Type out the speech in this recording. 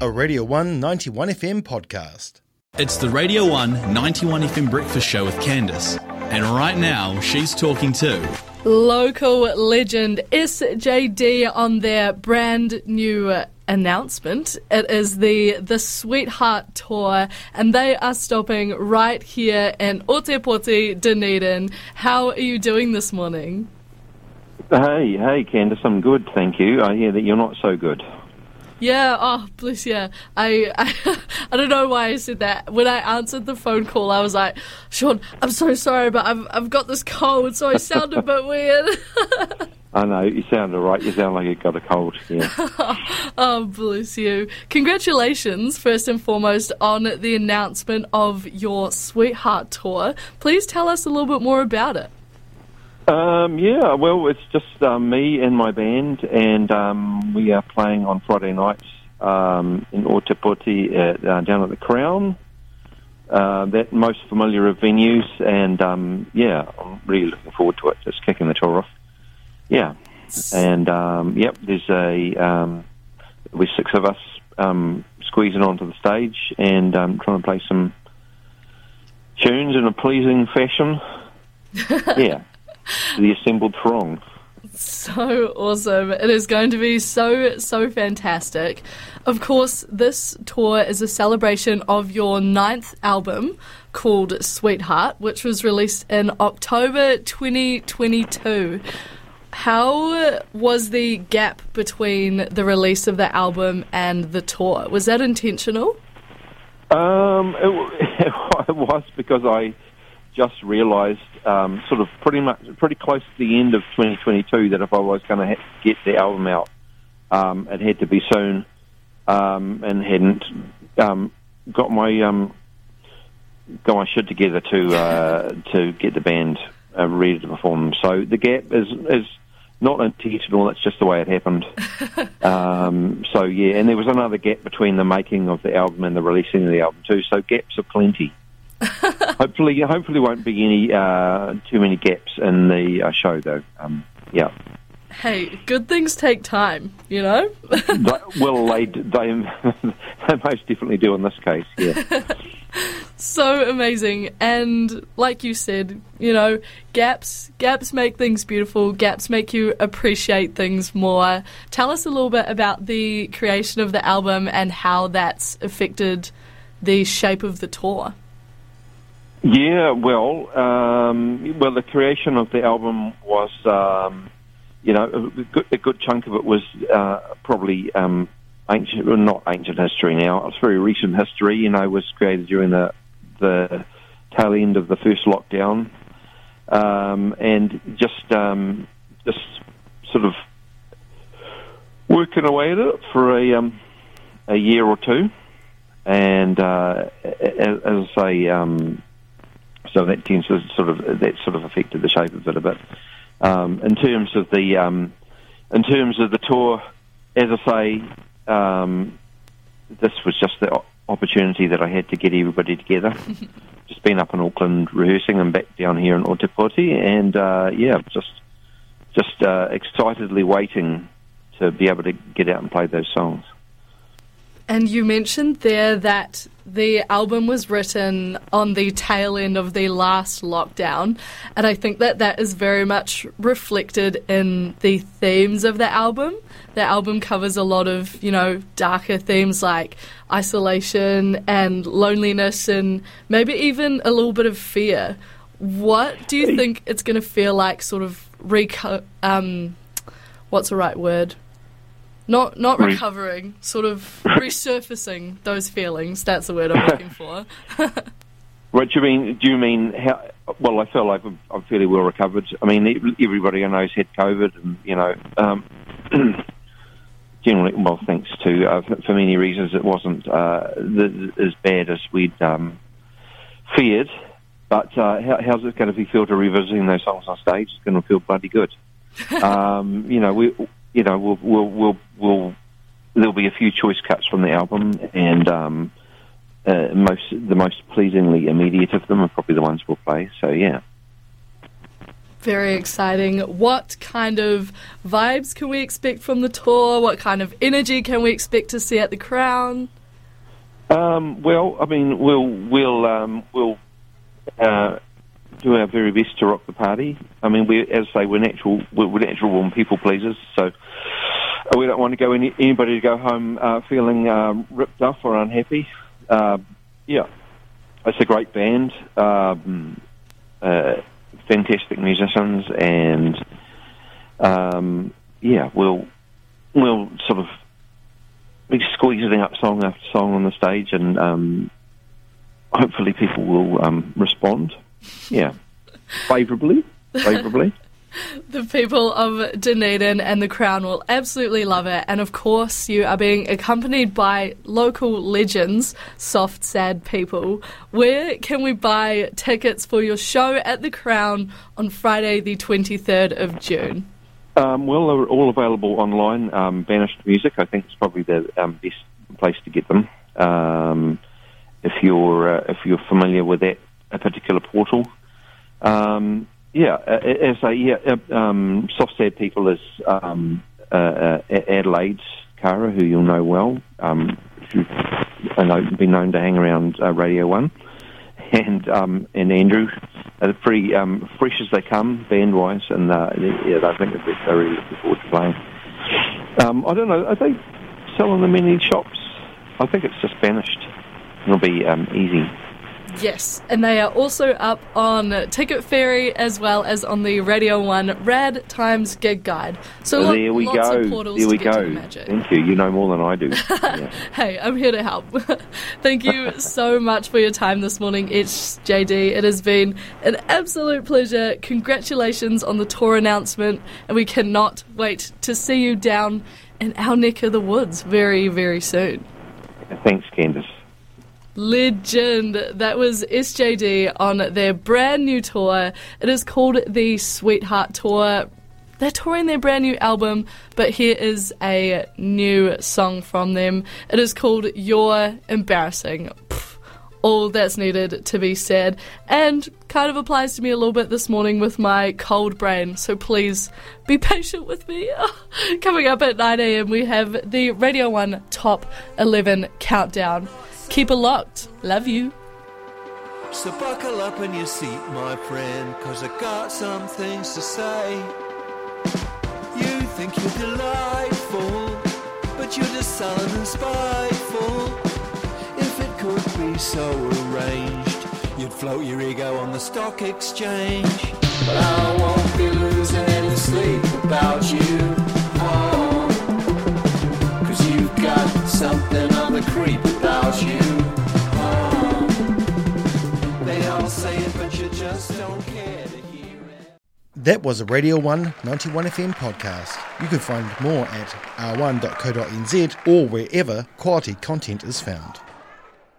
a Radio 1 91 FM podcast. It's the Radio 1 91 FM Breakfast Show with Candice. And right now, she's talking to local legend SJD on their brand new announcement. It is the the Sweetheart Tour, and they are stopping right here in Otepoti, Dunedin. How are you doing this morning? Hey, hey, Candice, I'm good, thank you. I hear that you're not so good. Yeah, oh, bless you. I, I, I don't know why I said that. When I answered the phone call, I was like, Sean, I'm so sorry, but I've, I've got this cold, so I sound a bit weird. I know, you sound all right. You sound like you've got a cold, yeah. oh, bless you. Congratulations, first and foremost, on the announcement of your Sweetheart Tour. Please tell us a little bit more about it. Um, yeah, well, it's just um, me and my band, and um, we are playing on Friday nights um, in Otepoti at, uh, down at the Crown. Uh, that most familiar of venues, and um, yeah, I'm really looking forward to it. Just kicking the tour off. Yeah, and um, yep, there's a um, there's six of us um, squeezing onto the stage and um, trying to play some tunes in a pleasing fashion. yeah the assembled throng. So awesome. It is going to be so, so fantastic. Of course, this tour is a celebration of your ninth album called Sweetheart, which was released in October 2022. How was the gap between the release of the album and the tour? Was that intentional? Um, it, it was because I just realised, um, sort of pretty much, pretty close to the end of 2022, that if I was going to ha- get the album out, um, it had to be soon, um, and hadn't um, got my um, got my shit together to uh, to get the band uh, ready to perform. So the gap is is not intentional. That's just the way it happened. um, so yeah, and there was another gap between the making of the album and the releasing of the album too. So gaps are plenty. hopefully, hopefully, won't be any uh, too many gaps in the uh, show, though. Um, yeah. Hey, good things take time, you know. well, they, they they most definitely do in this case. Yeah. so amazing, and like you said, you know, gaps gaps make things beautiful. Gaps make you appreciate things more. Tell us a little bit about the creation of the album and how that's affected the shape of the tour. Yeah, well, um, well, the creation of the album was, um, you know, a good, a good, chunk of it was uh, probably um, ancient, well, not ancient history now. It's very recent history. You know, it was created during the the tail end of the first lockdown, um, and just um, just sort of working away at it for a um, a year or two, and uh, as, I say so that tends to sort of that sort of affected the shape of it a bit. Um, in terms of the um, in terms of the tour, as I say, um, this was just the opportunity that I had to get everybody together. just been up in Auckland rehearsing and back down here in Otepoti, and uh, yeah, just just uh, excitedly waiting to be able to get out and play those songs. And you mentioned there that the album was written on the tail end of the last lockdown, and I think that that is very much reflected in the themes of the album. The album covers a lot of, you know, darker themes like isolation and loneliness, and maybe even a little bit of fear. What do you think it's going to feel like, sort of, reco- um, what's the right word? Not not recovering, sort of resurfacing those feelings. That's the word I'm looking for. what do you mean? Do you mean how? Well, I feel like I'm, I'm fairly well recovered. I mean, everybody I know's had COVID, and you know, um, generally, well, thanks to uh, for, for, many reasons, it wasn't uh, the, as bad as we'd um, feared. But uh, how, how's it going to feel to revisiting those songs on stage? It's going to feel bloody good. um, you know, we you know, we'll, we'll, we'll, we'll, there'll be a few choice cuts from the album, and um, uh, most the most pleasingly immediate of them are probably the ones we'll play. So yeah. Very exciting. What kind of vibes can we expect from the tour? What kind of energy can we expect to see at the Crown? Um, well, I mean, we'll we'll um, we'll uh, do our very best to rock the party. I mean, we as I say, we're natural we're, we're natural born people pleasers, so we don't want to go any, anybody to go home uh, feeling um, ripped off or unhappy. Uh, yeah, it's a great band, um, uh, fantastic musicians, and um, yeah, we'll we'll sort of be squeezing up song after song on the stage, and um, hopefully people will um, respond. Yeah, favourably, favourably. The people of Dunedin and the Crown will absolutely love it. And of course, you are being accompanied by local legends, Soft Sad People. Where can we buy tickets for your show at the Crown on Friday, the 23rd of June? Um, well, they're all available online. Um, Banished Music, I think, is probably the um, best place to get them. Um, if you're uh, if you're familiar with that a particular portal, um, yeah, as a yeah, uh, um, soft sad people is um, uh, uh, Adelaide's Cara, who you'll know well. Um, who I know been known to hang around uh, Radio One, and um, and Andrew are pretty um, fresh as they come band wise, and uh, yeah, I think they're really looking forward to playing. Um, I don't know, are they selling them in any shops? I think it's just Banished. It'll be um, easy. Yes, and they are also up on Ticket Fairy as well as on the Radio 1 Rad Times Gig Guide. So lo- there we lots go. of portals there we to get go. to the magic. Thank you. You know more than I do. Yeah. Hey, I'm here to help. Thank you so much for your time this morning, it's JD. It has been an absolute pleasure. Congratulations on the tour announcement, and we cannot wait to see you down in our neck of the woods very, very soon. Thanks, Candice. Legend. That was SJD on their brand new tour. It is called the Sweetheart Tour. They're touring their brand new album, but here is a new song from them. It is called You're Embarrassing. All that's needed to be said, and kind of applies to me a little bit this morning with my cold brain, so please be patient with me. Coming up at 9am, we have the Radio 1 Top 11 Countdown. Keep it locked. Love you. So buckle up in your seat, my friend, cause I got some things to say. You think you're delightful, but you're just sullen and spiteful. If it could be so arranged, you'd float your ego on the stock exchange. But I won't be losing any sleep about you. Oh, cause you've got something of a creep about you. Oh, they all say it, but you just don't care to hear it. That was a Radio 1 91 FM podcast. You can find more at r1.co.nz or wherever quality content is found.